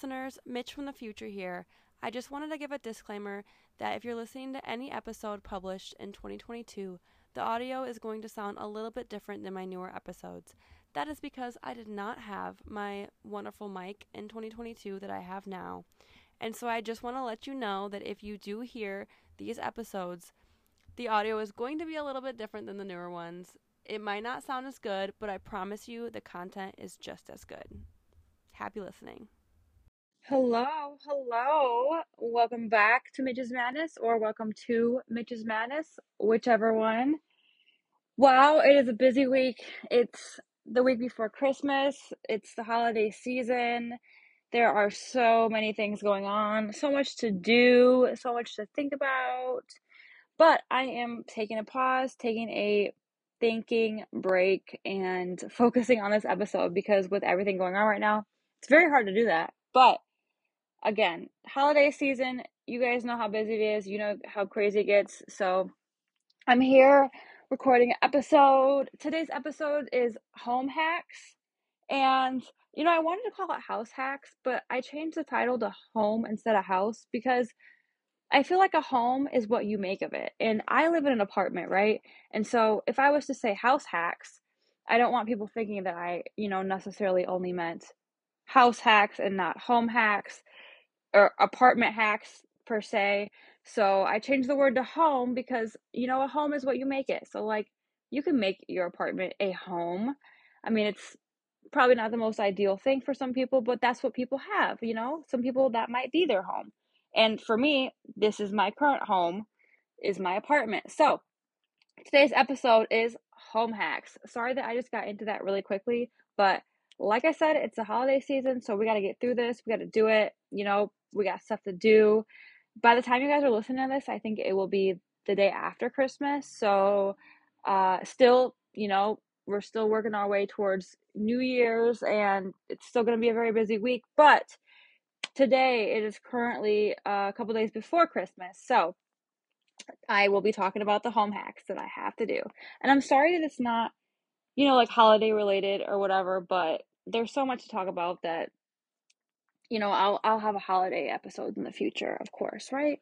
listeners, Mitch from the future here. I just wanted to give a disclaimer that if you're listening to any episode published in 2022, the audio is going to sound a little bit different than my newer episodes. That is because I did not have my wonderful mic in 2022 that I have now. And so I just want to let you know that if you do hear these episodes, the audio is going to be a little bit different than the newer ones. It might not sound as good, but I promise you the content is just as good. Happy listening. Hello, hello. Welcome back to Mitch's Madness or welcome to Mitch's Madness, whichever one. Wow, it is a busy week. It's the week before Christmas, it's the holiday season. There are so many things going on, so much to do, so much to think about. But I am taking a pause, taking a thinking break, and focusing on this episode because with everything going on right now, it's very hard to do that. But again, holiday season, you guys know how busy it is, you know how crazy it gets. So I'm here recording an episode. Today's episode is home hacks. And you know, I wanted to call it house hacks, but I changed the title to home instead of house because I feel like a home is what you make of it. And I live in an apartment, right? And so if I was to say house hacks, I don't want people thinking that I, you know, necessarily only meant house hacks and not home hacks or apartment hacks per se. So I changed the word to home because, you know, a home is what you make it. So, like, you can make your apartment a home. I mean, it's probably not the most ideal thing for some people, but that's what people have, you know? Some people that might be their home. And for me, this is my current home, is my apartment. So, today's episode is home hacks. Sorry that I just got into that really quickly, but like I said, it's a holiday season, so we got to get through this. We got to do it. You know, we got stuff to do. By the time you guys are listening to this, I think it will be the day after Christmas. So, uh, still, you know, we're still working our way towards New Year's and it's still going to be a very busy week. But today it is currently a couple days before Christmas. So, I will be talking about the home hacks that I have to do. And I'm sorry that it's not, you know, like holiday related or whatever, but there's so much to talk about that you know, I'll I'll have a holiday episode in the future, of course, right?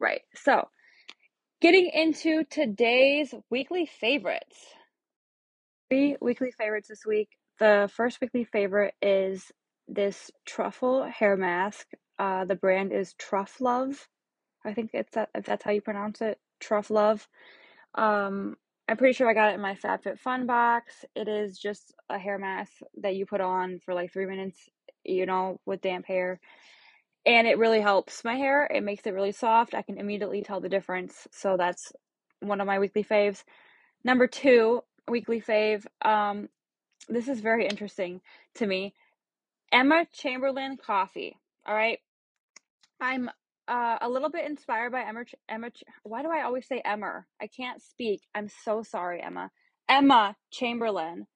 Right. So, getting into today's weekly favorites. Three weekly favorites this week. The first weekly favorite is this truffle hair mask. Uh, the brand is Truff Love. I think it's that that's how you pronounce it, Truff Love. Um, I'm pretty sure I got it in my FabFitFun box. It is just a hair mask that you put on for like three minutes you know, with damp hair. And it really helps my hair. It makes it really soft. I can immediately tell the difference. So that's one of my weekly faves. Number two, weekly fave. Um, this is very interesting to me. Emma Chamberlain coffee. All right. I'm uh, a little bit inspired by Emma. Emma. Why do I always say Emma? I can't speak. I'm so sorry, Emma. Emma Chamberlain.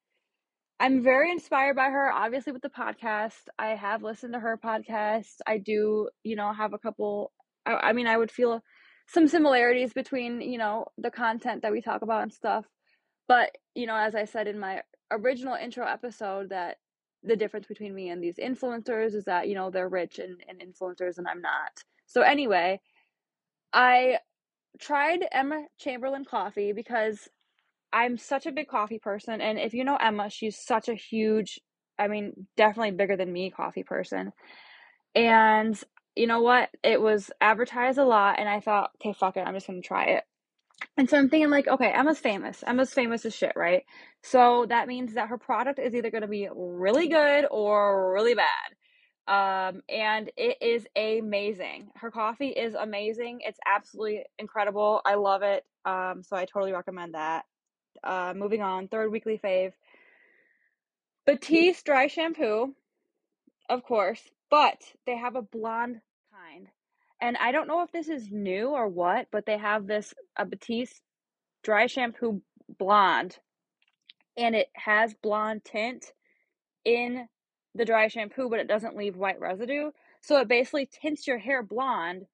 I'm very inspired by her, obviously, with the podcast. I have listened to her podcast. I do, you know, have a couple, I, I mean, I would feel some similarities between, you know, the content that we talk about and stuff. But, you know, as I said in my original intro episode, that the difference between me and these influencers is that, you know, they're rich and, and influencers and I'm not. So, anyway, I tried Emma Chamberlain coffee because I'm such a big coffee person. And if you know Emma, she's such a huge, I mean, definitely bigger than me coffee person. And you know what? It was advertised a lot. And I thought, okay, fuck it. I'm just going to try it. And so I'm thinking, like, okay, Emma's famous. Emma's famous as shit, right? So that means that her product is either going to be really good or really bad. Um, and it is amazing. Her coffee is amazing. It's absolutely incredible. I love it. Um, so I totally recommend that. Uh, moving on, third weekly fave. Batiste dry shampoo, of course, but they have a blonde kind. And I don't know if this is new or what, but they have this a Batiste dry shampoo blonde and it has blonde tint in the dry shampoo, but it doesn't leave white residue. So it basically tints your hair blonde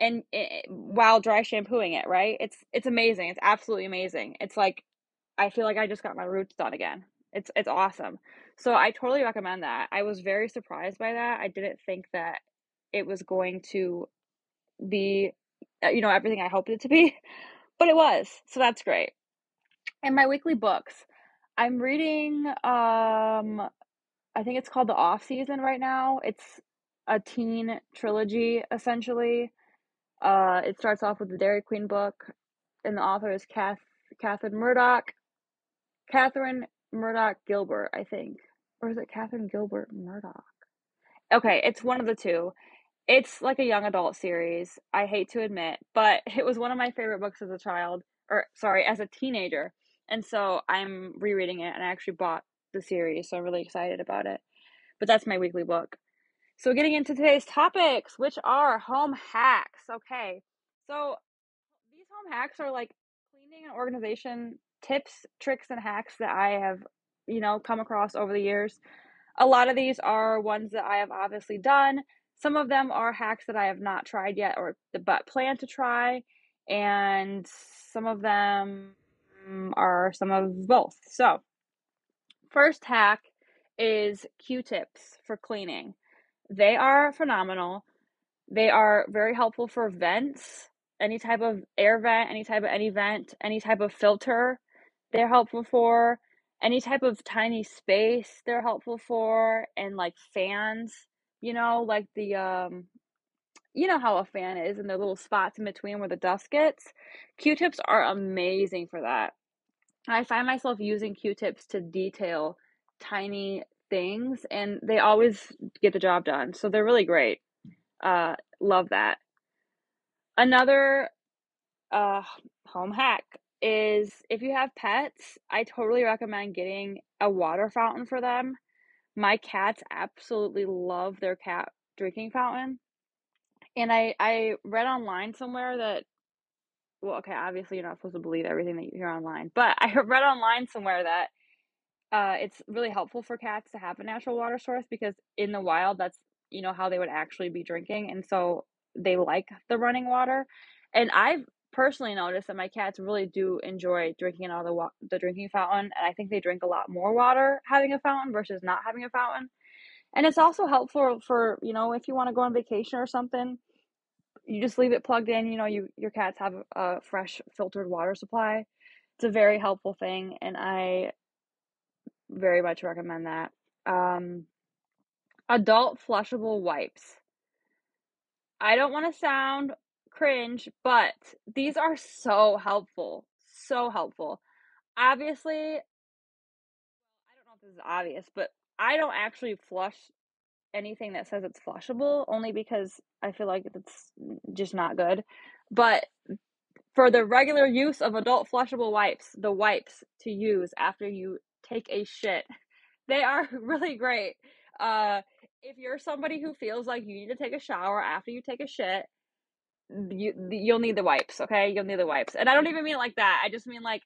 and it, while dry shampooing it, right? It's it's amazing. It's absolutely amazing. It's like I feel like I just got my roots done again. It's it's awesome. So I totally recommend that. I was very surprised by that. I didn't think that it was going to be uh, you know everything I hoped it to be, but it was. So that's great. And my weekly books. I'm reading um I think it's called The Off Season right now. It's a teen trilogy essentially. Uh it starts off with the Dairy Queen book and the author is Kath Catherine Murdock. Catherine Murdock Gilbert, I think. Or is it Catherine Gilbert Murdock? Okay, it's one of the two. It's like a young adult series. I hate to admit, but it was one of my favorite books as a child, or sorry, as a teenager. And so I'm rereading it and I actually bought the series, so I'm really excited about it. But that's my weekly book. So getting into today's topics, which are home hacks. Okay. So these home hacks are like cleaning and organization tips, tricks, and hacks that I have, you know, come across over the years. A lot of these are ones that I have obviously done. Some of them are hacks that I have not tried yet or but plan to try, and some of them are some of both. So, first hack is Q-tips for cleaning. They are phenomenal. They are very helpful for vents, any type of air vent, any type of any vent, any type of filter they're helpful for any type of tiny space they're helpful for and like fans you know like the um you know how a fan is and the little spots in between where the dust gets q-tips are amazing for that i find myself using q-tips to detail tiny things and they always get the job done so they're really great uh love that another uh home hack is if you have pets, I totally recommend getting a water fountain for them. My cats absolutely love their cat drinking fountain. And I I read online somewhere that well, okay, obviously you're not supposed to believe everything that you hear online, but I read online somewhere that uh, it's really helpful for cats to have a natural water source because in the wild, that's you know how they would actually be drinking, and so they like the running water. And I've personally noticed that my cats really do enjoy drinking out of the wa- the drinking fountain, and I think they drink a lot more water having a fountain versus not having a fountain. And it's also helpful for you know if you want to go on vacation or something, you just leave it plugged in. You know, you your cats have a fresh filtered water supply. It's a very helpful thing, and I very much recommend that. Um, adult flushable wipes. I don't want to sound cringe, but these are so helpful. So helpful. Obviously, I don't know if this is obvious, but I don't actually flush anything that says it's flushable only because I feel like it's just not good. But for the regular use of adult flushable wipes, the wipes to use after you take a shit, they are really great. Uh, if you're somebody who feels like you need to take a shower after you take a shit, you you'll need the wipes, okay? You'll need the wipes. And I don't even mean like that. I just mean like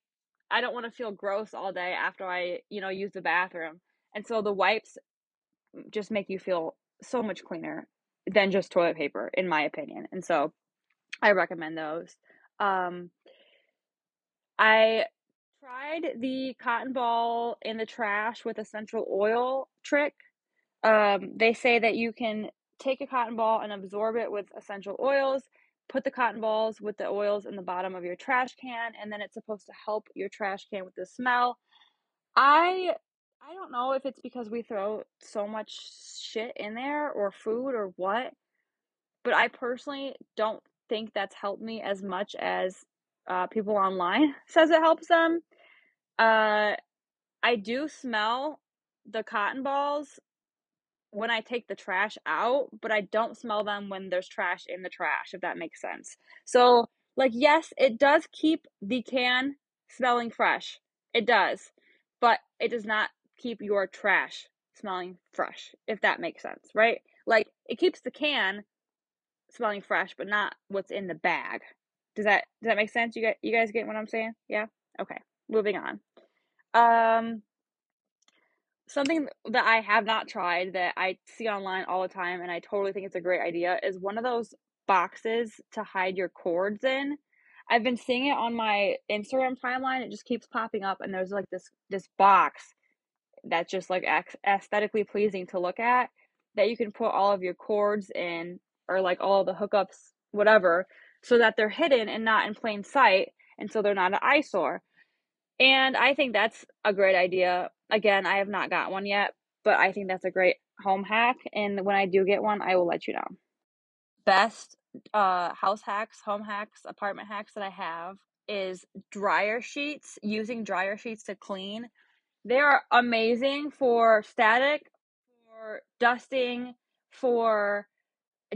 I don't want to feel gross all day after I, you know, use the bathroom. And so the wipes just make you feel so much cleaner than just toilet paper in my opinion. And so I recommend those. Um I tried the cotton ball in the trash with essential oil trick. Um, they say that you can take a cotton ball and absorb it with essential oils put the cotton balls with the oils in the bottom of your trash can and then it's supposed to help your trash can with the smell i i don't know if it's because we throw so much shit in there or food or what but i personally don't think that's helped me as much as uh, people online says it helps them uh, i do smell the cotton balls when I take the trash out, but I don't smell them when there's trash in the trash, if that makes sense. So, like, yes, it does keep the can smelling fresh. It does. But it does not keep your trash smelling fresh, if that makes sense, right? Like, it keeps the can smelling fresh, but not what's in the bag. Does that does that make sense? You guys, you guys get what I'm saying? Yeah? Okay. Moving on. Um something that I have not tried that I see online all the time and I totally think it's a great idea is one of those boxes to hide your cords in. I've been seeing it on my Instagram timeline. It just keeps popping up and there's like this this box that's just like aesthetically pleasing to look at that you can put all of your cords in or like all the hookups, whatever, so that they're hidden and not in plain sight. And so they're not an eyesore. And I think that's a great idea. Again, I have not got one yet, but I think that's a great home hack. And when I do get one, I will let you know. Best uh, house hacks, home hacks, apartment hacks that I have is dryer sheets, using dryer sheets to clean. They are amazing for static, for dusting, for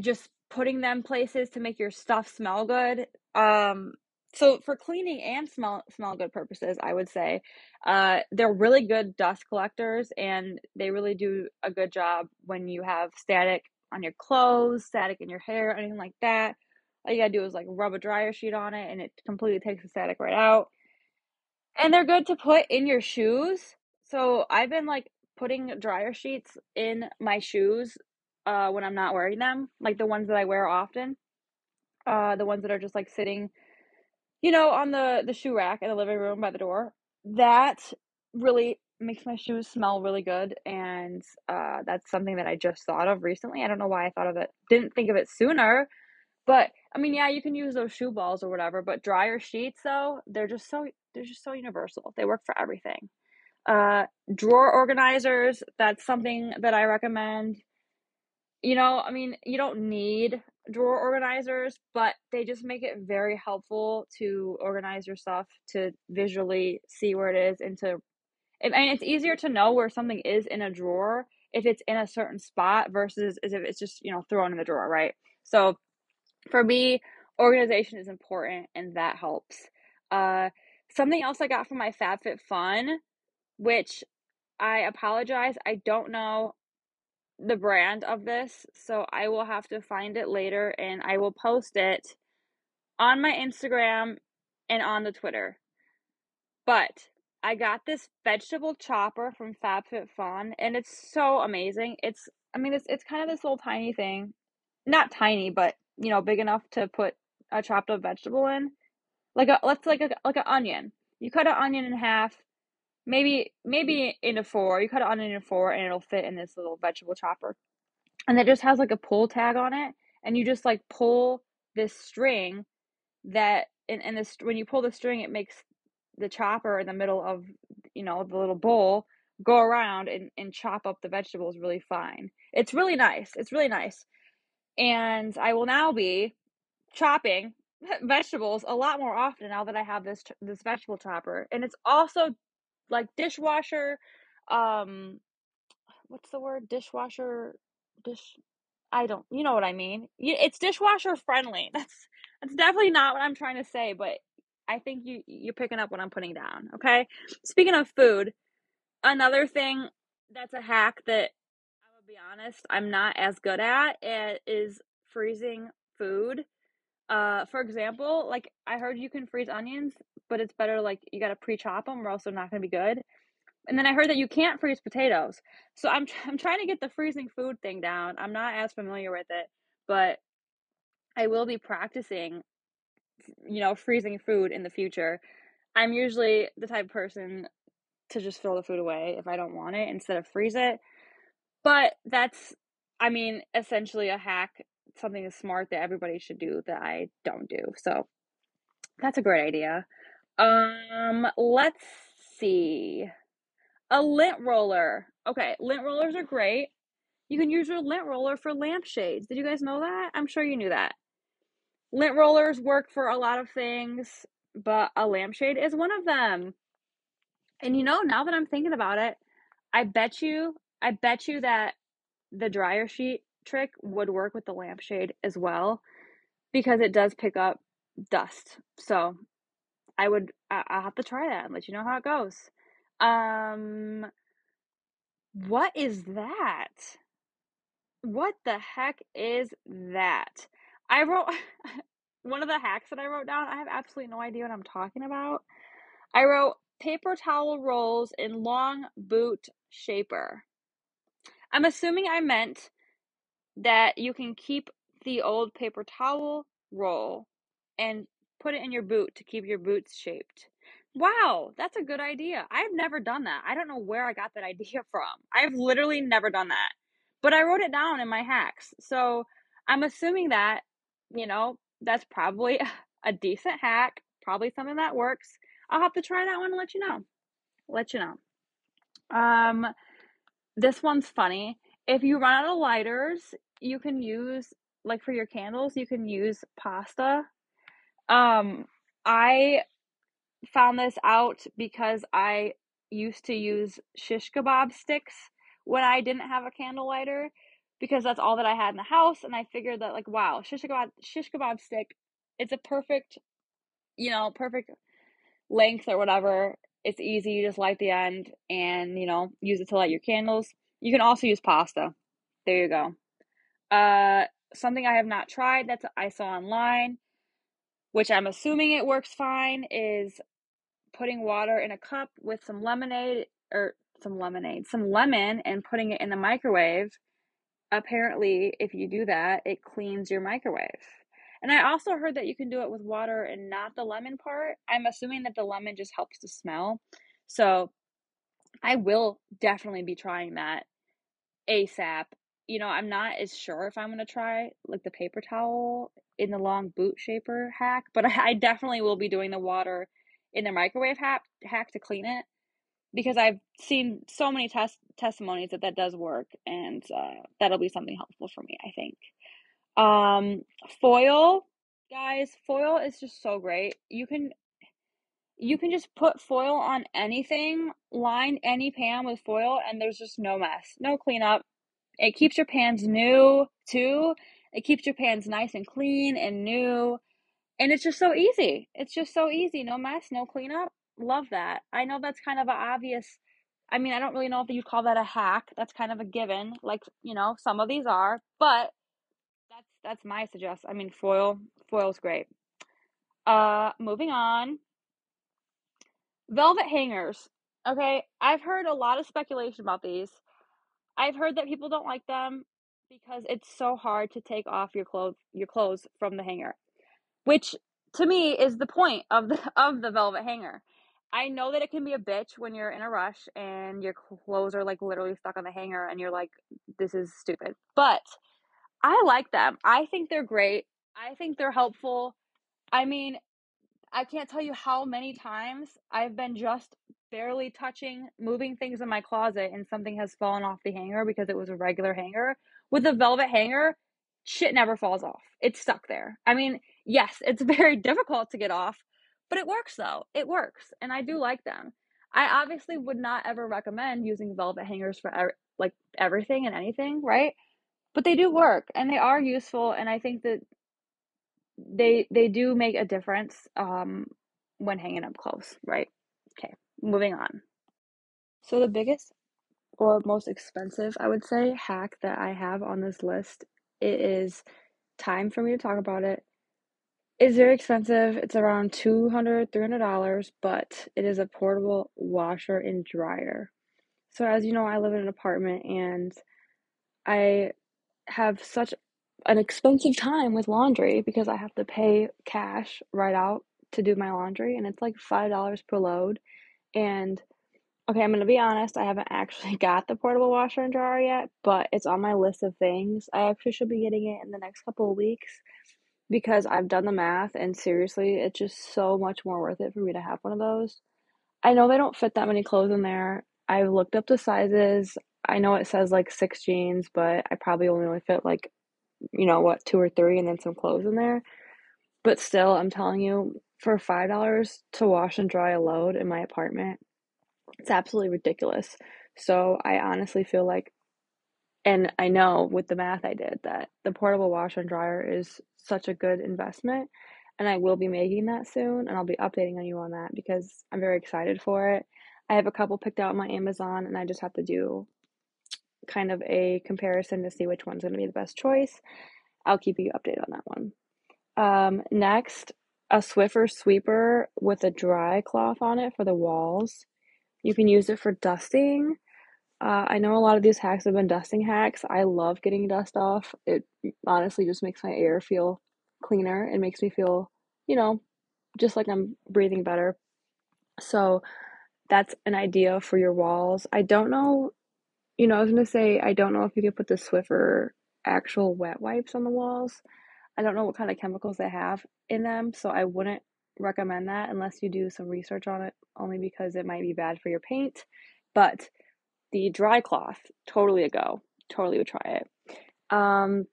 just putting them places to make your stuff smell good. Um, so for cleaning and smell smell good purposes, I would say uh, they're really good dust collectors, and they really do a good job when you have static on your clothes, static in your hair, anything like that. All you gotta do is like rub a dryer sheet on it, and it completely takes the static right out. And they're good to put in your shoes. So I've been like putting dryer sheets in my shoes uh, when I'm not wearing them, like the ones that I wear often, uh, the ones that are just like sitting, you know, on the the shoe rack in the living room by the door. That really makes my shoes smell really good, and uh, that's something that I just thought of recently. I don't know why I thought of it, didn't think of it sooner, but I mean, yeah, you can use those shoe balls or whatever, but dryer sheets though, they're just so they're just so universal. They work for everything. Uh, drawer organizers, that's something that I recommend. You know, I mean, you don't need drawer organizers, but they just make it very helpful to organize your stuff, to visually see where it is, and to. I mean, it's easier to know where something is in a drawer if it's in a certain spot versus as if it's just you know thrown in the drawer, right? So, for me, organization is important, and that helps. Uh, something else I got from my FabFitFun, which I apologize, I don't know the brand of this, so I will have to find it later and I will post it on my Instagram and on the Twitter. But I got this vegetable chopper from FabFitFun and it's so amazing. It's I mean it's it's kind of this little tiny thing. Not tiny, but you know, big enough to put a chopped up vegetable in. Like a let's like a like an onion. You cut an onion in half, maybe maybe into four. You cut it on into four, and it'll fit in this little vegetable chopper. And it just has like a pull tag on it, and you just like pull this string that and, and this when you pull the string, it makes the chopper in the middle of you know the little bowl go around and, and chop up the vegetables really fine. It's really nice. It's really nice. And I will now be chopping vegetables a lot more often now that I have this this vegetable chopper. And it's also like dishwasher um what's the word? Dishwasher dish i don't you know what i mean? It's dishwasher friendly. That's that's definitely not what i'm trying to say but i think you you're picking up what i'm putting down okay? Speaking of food another thing that's a hack that i will be honest i'm not as good at is freezing food uh for example like i heard you can freeze onions but it's better like you got to pre-chop them or else they're not going to be good. And then I heard that you can't freeze potatoes. So I'm I'm trying to get the freezing food thing down. I'm not as familiar with it, but I will be practicing you know, freezing food in the future. I'm usually the type of person to just throw the food away if I don't want it instead of freeze it. But that's I mean, essentially a hack, something smart that everybody should do that I don't do. So that's a great idea. Um, let's see. A lint roller. Okay, lint rollers are great. You can use your lint roller for lampshades. Did you guys know that? I'm sure you knew that. Lint rollers work for a lot of things, but a lampshade is one of them. And you know, now that I'm thinking about it, I bet you, I bet you that the dryer sheet trick would work with the lampshade as well because it does pick up dust. So I would I, will have to try that and let you know how it goes. Um what is that? What the heck is that? I wrote one of the hacks that I wrote down. I have absolutely no idea what I'm talking about. I wrote paper towel rolls in long boot shaper. I'm assuming I meant that you can keep the old paper towel roll and put it in your boot to keep your boots shaped. Wow, that's a good idea. I've never done that. I don't know where I got that idea from. I've literally never done that. But I wrote it down in my hacks. So I'm assuming that, you know, that's probably a decent hack, probably something that works. I'll have to try that one and let you know. Let you know. Um this one's funny. If you run out of lighters, you can use like for your candles, you can use pasta. Um I found this out because I used to use shish kebab sticks when I didn't have a candle lighter because that's all that I had in the house and I figured that like wow, shish kebab shish kebab stick it's a perfect you know, perfect length or whatever. It's easy, you just light the end and, you know, use it to light your candles. You can also use pasta. There you go. Uh something I have not tried that I saw online, which I'm assuming it works fine, is putting water in a cup with some lemonade or some lemonade, some lemon, and putting it in the microwave. Apparently, if you do that, it cleans your microwave. And I also heard that you can do it with water and not the lemon part. I'm assuming that the lemon just helps the smell. So I will definitely be trying that ASAP. You know, I'm not as sure if I'm going to try like the paper towel in the long boot shaper hack, but I, definitely will be doing the water in the microwave hack, hack to clean it because I've seen so many test testimonies that that does work, and uh, that'll be something helpful for me. I think. Um, foil, guys, foil is just so great. You can you can just put foil on anything, line any pan with foil, and there's just no mess, no cleanup. It keeps your pans new too. It keeps your pans nice and clean and new. And it's just so easy. It's just so easy. No mess, no cleanup. Love that. I know that's kind of an obvious. I mean, I don't really know if you call that a hack. That's kind of a given. Like, you know, some of these are, but that's that's my suggest. I mean, foil foil's great. Uh moving on. Velvet hangers. Okay, I've heard a lot of speculation about these. I've heard that people don't like them because it's so hard to take off your clothes your clothes from the hanger which to me is the point of the of the velvet hanger. I know that it can be a bitch when you're in a rush and your clothes are like literally stuck on the hanger and you're like this is stupid. But I like them. I think they're great. I think they're helpful. I mean, I can't tell you how many times I've been just barely touching, moving things in my closet and something has fallen off the hanger because it was a regular hanger. With a velvet hanger, shit never falls off. It's stuck there. I mean, yes, it's very difficult to get off, but it works though. It works, and I do like them. I obviously would not ever recommend using velvet hangers for er- like everything and anything, right? But they do work and they are useful and I think that they they do make a difference um when hanging up close, right? Okay, moving on. So the biggest or most expensive, I would say, hack that I have on this list, it is time for me to talk about it it's very expensive. It's around $200, $300, but it is a portable washer and dryer. So, as you know, I live in an apartment and I have such an expensive time with laundry because I have to pay cash right out to do my laundry, and it's like $5 per load. And okay, I'm gonna be honest, I haven't actually got the portable washer and dryer yet, but it's on my list of things. I actually should be getting it in the next couple of weeks because I've done the math and seriously, it's just so much more worth it for me to have one of those. I know they don't fit that many clothes in there. I've looked up the sizes. I know it says like six jeans, but I probably only fit like, you know, what, two or three and then some clothes in there. But still, I'm telling you, for $5 to wash and dry a load in my apartment, it's absolutely ridiculous. So I honestly feel like and I know with the math I did that the portable washer and dryer is such a good investment. And I will be making that soon, and I'll be updating on you on that because I'm very excited for it. I have a couple picked out on my Amazon, and I just have to do kind of a comparison to see which one's going to be the best choice. I'll keep you updated on that one. Um, next, a Swiffer sweeper with a dry cloth on it for the walls. You can use it for dusting. Uh, I know a lot of these hacks have been dusting hacks. I love getting dust off. It honestly just makes my air feel cleaner. It makes me feel, you know, just like I'm breathing better. So that's an idea for your walls. I don't know, you know, I was gonna say I don't know if you could put the Swiffer actual wet wipes on the walls. I don't know what kind of chemicals they have in them, so I wouldn't recommend that unless you do some research on it, only because it might be bad for your paint. But the dry cloth, totally a go. Totally would try it. Um,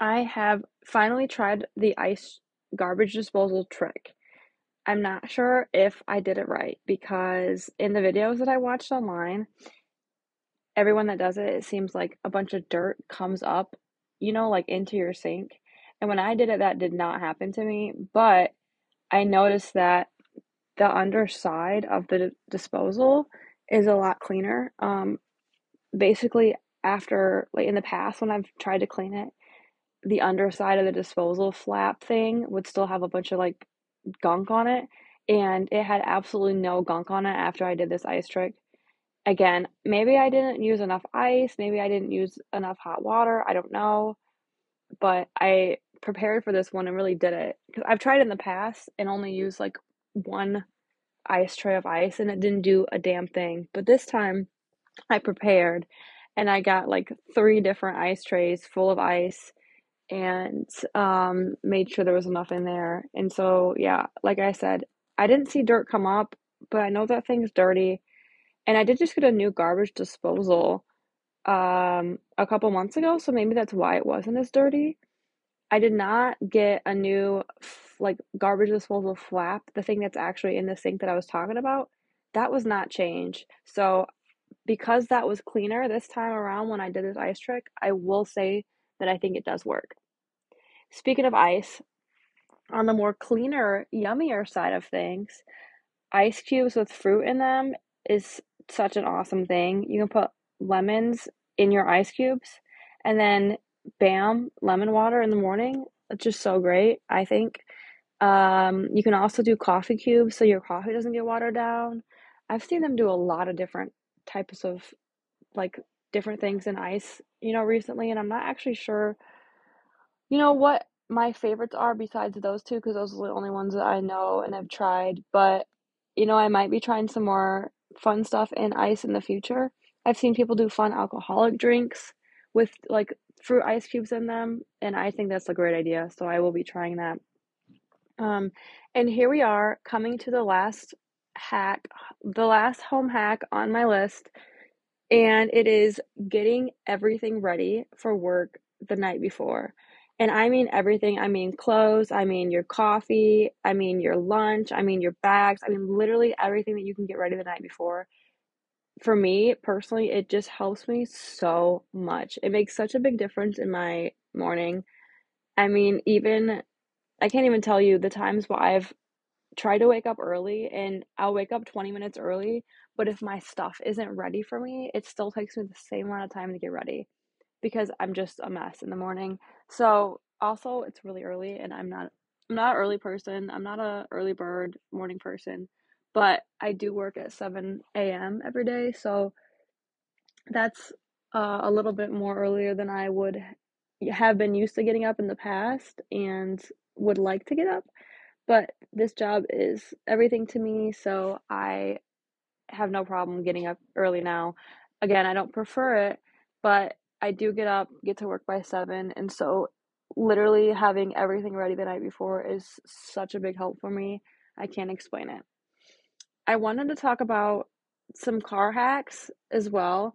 I have finally tried the ice garbage disposal trick. I'm not sure if I did it right because in the videos that I watched online, everyone that does it, it seems like a bunch of dirt comes up, you know, like into your sink. And when I did it, that did not happen to me. But I noticed that the underside of the disposal is a lot cleaner. Um, basically, after, like in the past, when I've tried to clean it, the underside of the disposal flap thing would still have a bunch of like gunk on it. And it had absolutely no gunk on it after I did this ice trick. Again, maybe I didn't use enough ice, maybe I didn't use enough hot water, I don't know. But I prepared for this one and really did it because I've tried in the past and only used like one ice tray of ice and it didn't do a damn thing. But this time I prepared and I got like three different ice trays full of ice and um, made sure there was enough in there. And so, yeah, like I said, I didn't see dirt come up, but I know that thing's dirty. And I did just get a new garbage disposal um, a couple months ago, so maybe that's why it wasn't as dirty. I did not get a new like garbage disposal flap, the thing that's actually in the sink that I was talking about. That was not changed. So because that was cleaner this time around when I did this ice trick, I will say that I think it does work. Speaking of ice, on the more cleaner, yummier side of things, ice cubes with fruit in them is such an awesome thing. You can put lemons in your ice cubes and then bam, lemon water in the morning. It's just so great, I think. Um, you can also do coffee cubes so your coffee doesn't get watered down. I've seen them do a lot of different types of like different things in ice, you know, recently, and I'm not actually sure, you know, what my favorites are besides those two because those are the only ones that I know and have tried. But, you know, I might be trying some more fun stuff in ice in the future. I've seen people do fun alcoholic drinks with like fruit ice cubes in them, and I think that's a great idea. So I will be trying that. Um, and here we are coming to the last hack, the last home hack on my list, and it is getting everything ready for work the night before. And I mean everything. I mean clothes, I mean your coffee, I mean your lunch, I mean your bags, I mean literally everything that you can get ready the night before. For me personally, it just helps me so much. It makes such a big difference in my morning. I mean, even I can't even tell you the times where I've tried to wake up early and I'll wake up 20 minutes early, but if my stuff isn't ready for me, it still takes me the same amount of time to get ready because I'm just a mess in the morning. So, also it's really early and I'm not I'm not an early person. I'm not a early bird morning person, but I do work at 7 a.m. every day, so that's uh, a little bit more earlier than I would have been used to getting up in the past and would like to get up. But this job is everything to me, so I have no problem getting up early now. Again, I don't prefer it, but I do get up, get to work by 7, and so literally having everything ready the night before is such a big help for me. I can't explain it. I wanted to talk about some car hacks as well,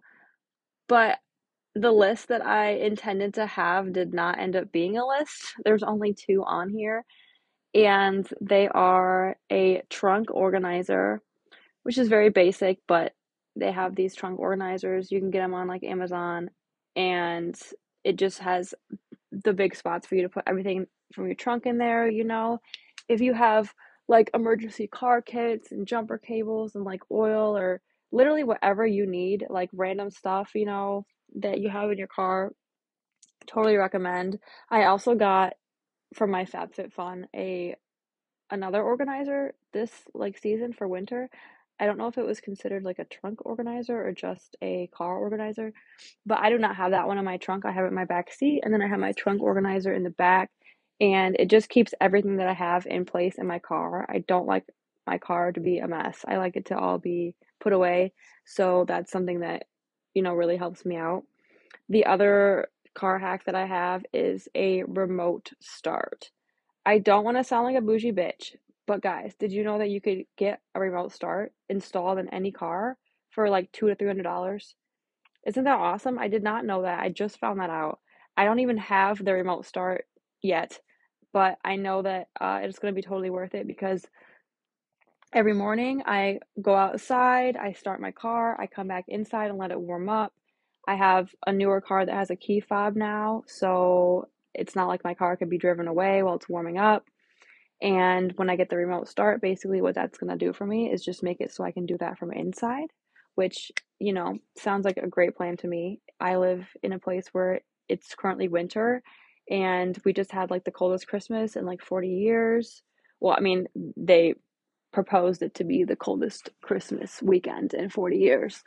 but the list that I intended to have did not end up being a list. There's only two on here, and they are a trunk organizer, which is very basic, but they have these trunk organizers. You can get them on like Amazon, and it just has the big spots for you to put everything from your trunk in there, you know. If you have like emergency car kits and jumper cables and like oil or literally whatever you need, like random stuff, you know, that you have in your car, totally recommend. I also got from my FabFitFun a another organizer this like season for winter. I don't know if it was considered like a trunk organizer or just a car organizer, but I do not have that one in my trunk. I have it in my back seat, and then I have my trunk organizer in the back, and it just keeps everything that I have in place in my car. I don't like my car to be a mess. I like it to all be put away. So that's something that, you know, really helps me out. The other car hack that I have is a remote start. I don't want to sound like a bougie bitch, but guys, did you know that you could get a remote start installed in any car for like two to three hundred dollars? Isn't that awesome? I did not know that. I just found that out. I don't even have the remote start yet, but I know that uh, it's going to be totally worth it because every morning I go outside, I start my car, I come back inside and let it warm up. I have a newer car that has a key fob now, so it's not like my car could be driven away while it's warming up. And when I get the remote start, basically what that's going to do for me is just make it so I can do that from inside, which, you know, sounds like a great plan to me. I live in a place where it's currently winter and we just had like the coldest Christmas in like 40 years. Well, I mean, they proposed it to be the coldest Christmas weekend in 40 years.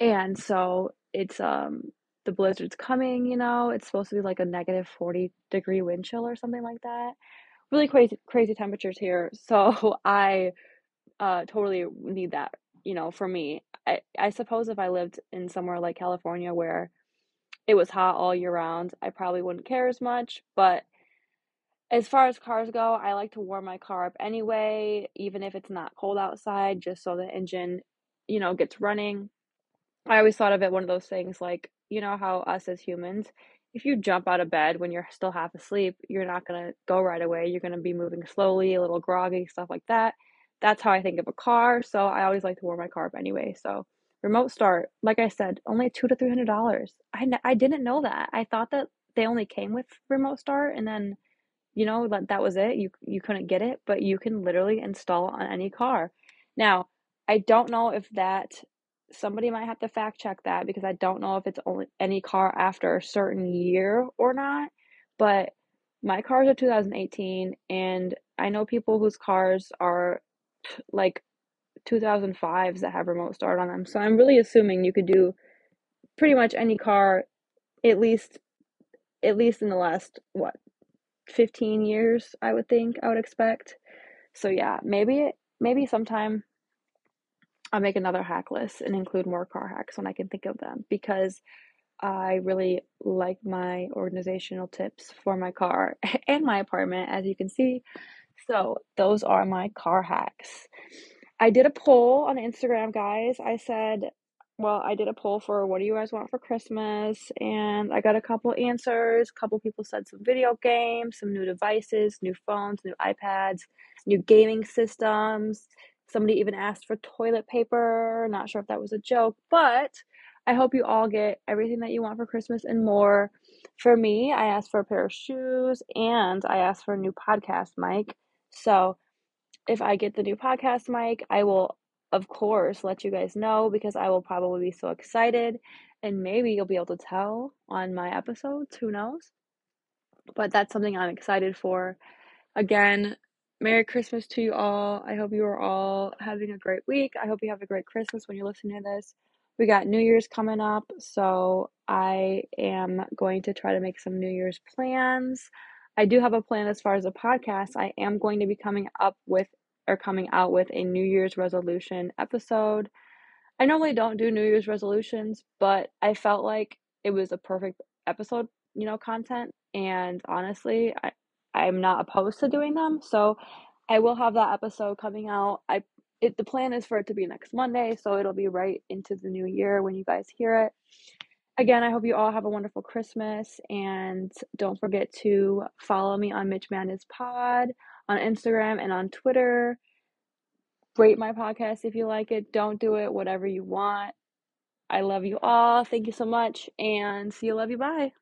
And so it's um the blizzard's coming, you know, it's supposed to be like a negative 40 degree wind chill or something like that. Really crazy crazy temperatures here. So I uh totally need that, you know, for me. I I suppose if I lived in somewhere like California where it was hot all year round, I probably wouldn't care as much, but as far as cars go, I like to warm my car up anyway, even if it's not cold outside, just so the engine, you know, gets running. I always thought of it one of those things like, you know, how us as humans, if you jump out of bed when you're still half asleep, you're not going to go right away. You're going to be moving slowly, a little groggy, stuff like that. That's how I think of a car. So I always like to warm my car up anyway. So remote start, like I said, only two to three hundred dollars. I I didn't know that. I thought that they only came with remote start, and then you know that that was it you you couldn't get it but you can literally install on any car now i don't know if that somebody might have to fact check that because i don't know if it's only any car after a certain year or not but my cars are 2018 and i know people whose cars are like 2005s that have remote start on them so i'm really assuming you could do pretty much any car at least at least in the last what 15 years, I would think, I would expect. So yeah, maybe maybe sometime I'll make another hack list and include more car hacks when I can think of them because I really like my organizational tips for my car and my apartment, as you can see. So, those are my car hacks. I did a poll on Instagram, guys. I said, well, I did a poll for what do you guys want for Christmas, and I got a couple answers. A couple people said some video games, some new devices, new phones, new iPads, new gaming systems. Somebody even asked for toilet paper. Not sure if that was a joke, but I hope you all get everything that you want for Christmas and more. For me, I asked for a pair of shoes and I asked for a new podcast mic. So if I get the new podcast mic, I will of course, let you guys know because I will probably be so excited and maybe you'll be able to tell on my episodes. Who knows? But that's something I'm excited for. Again, Merry Christmas to you all. I hope you are all having a great week. I hope you have a great Christmas when you're listening to this. We got New Year's coming up, so I am going to try to make some New Year's plans. I do have a plan as far as a podcast. I am going to be coming up with or coming out with a New Year's resolution episode. I normally don't do New Year's resolutions, but I felt like it was a perfect episode, you know, content. And honestly, I, I'm not opposed to doing them. So I will have that episode coming out. I it the plan is for it to be next Monday, so it'll be right into the new year when you guys hear it. Again, I hope you all have a wonderful Christmas and don't forget to follow me on Mitch Madness Pod on Instagram and on Twitter. Rate my podcast if you like it. Don't do it, whatever you want. I love you all. Thank you so much and see you. Love you. Bye.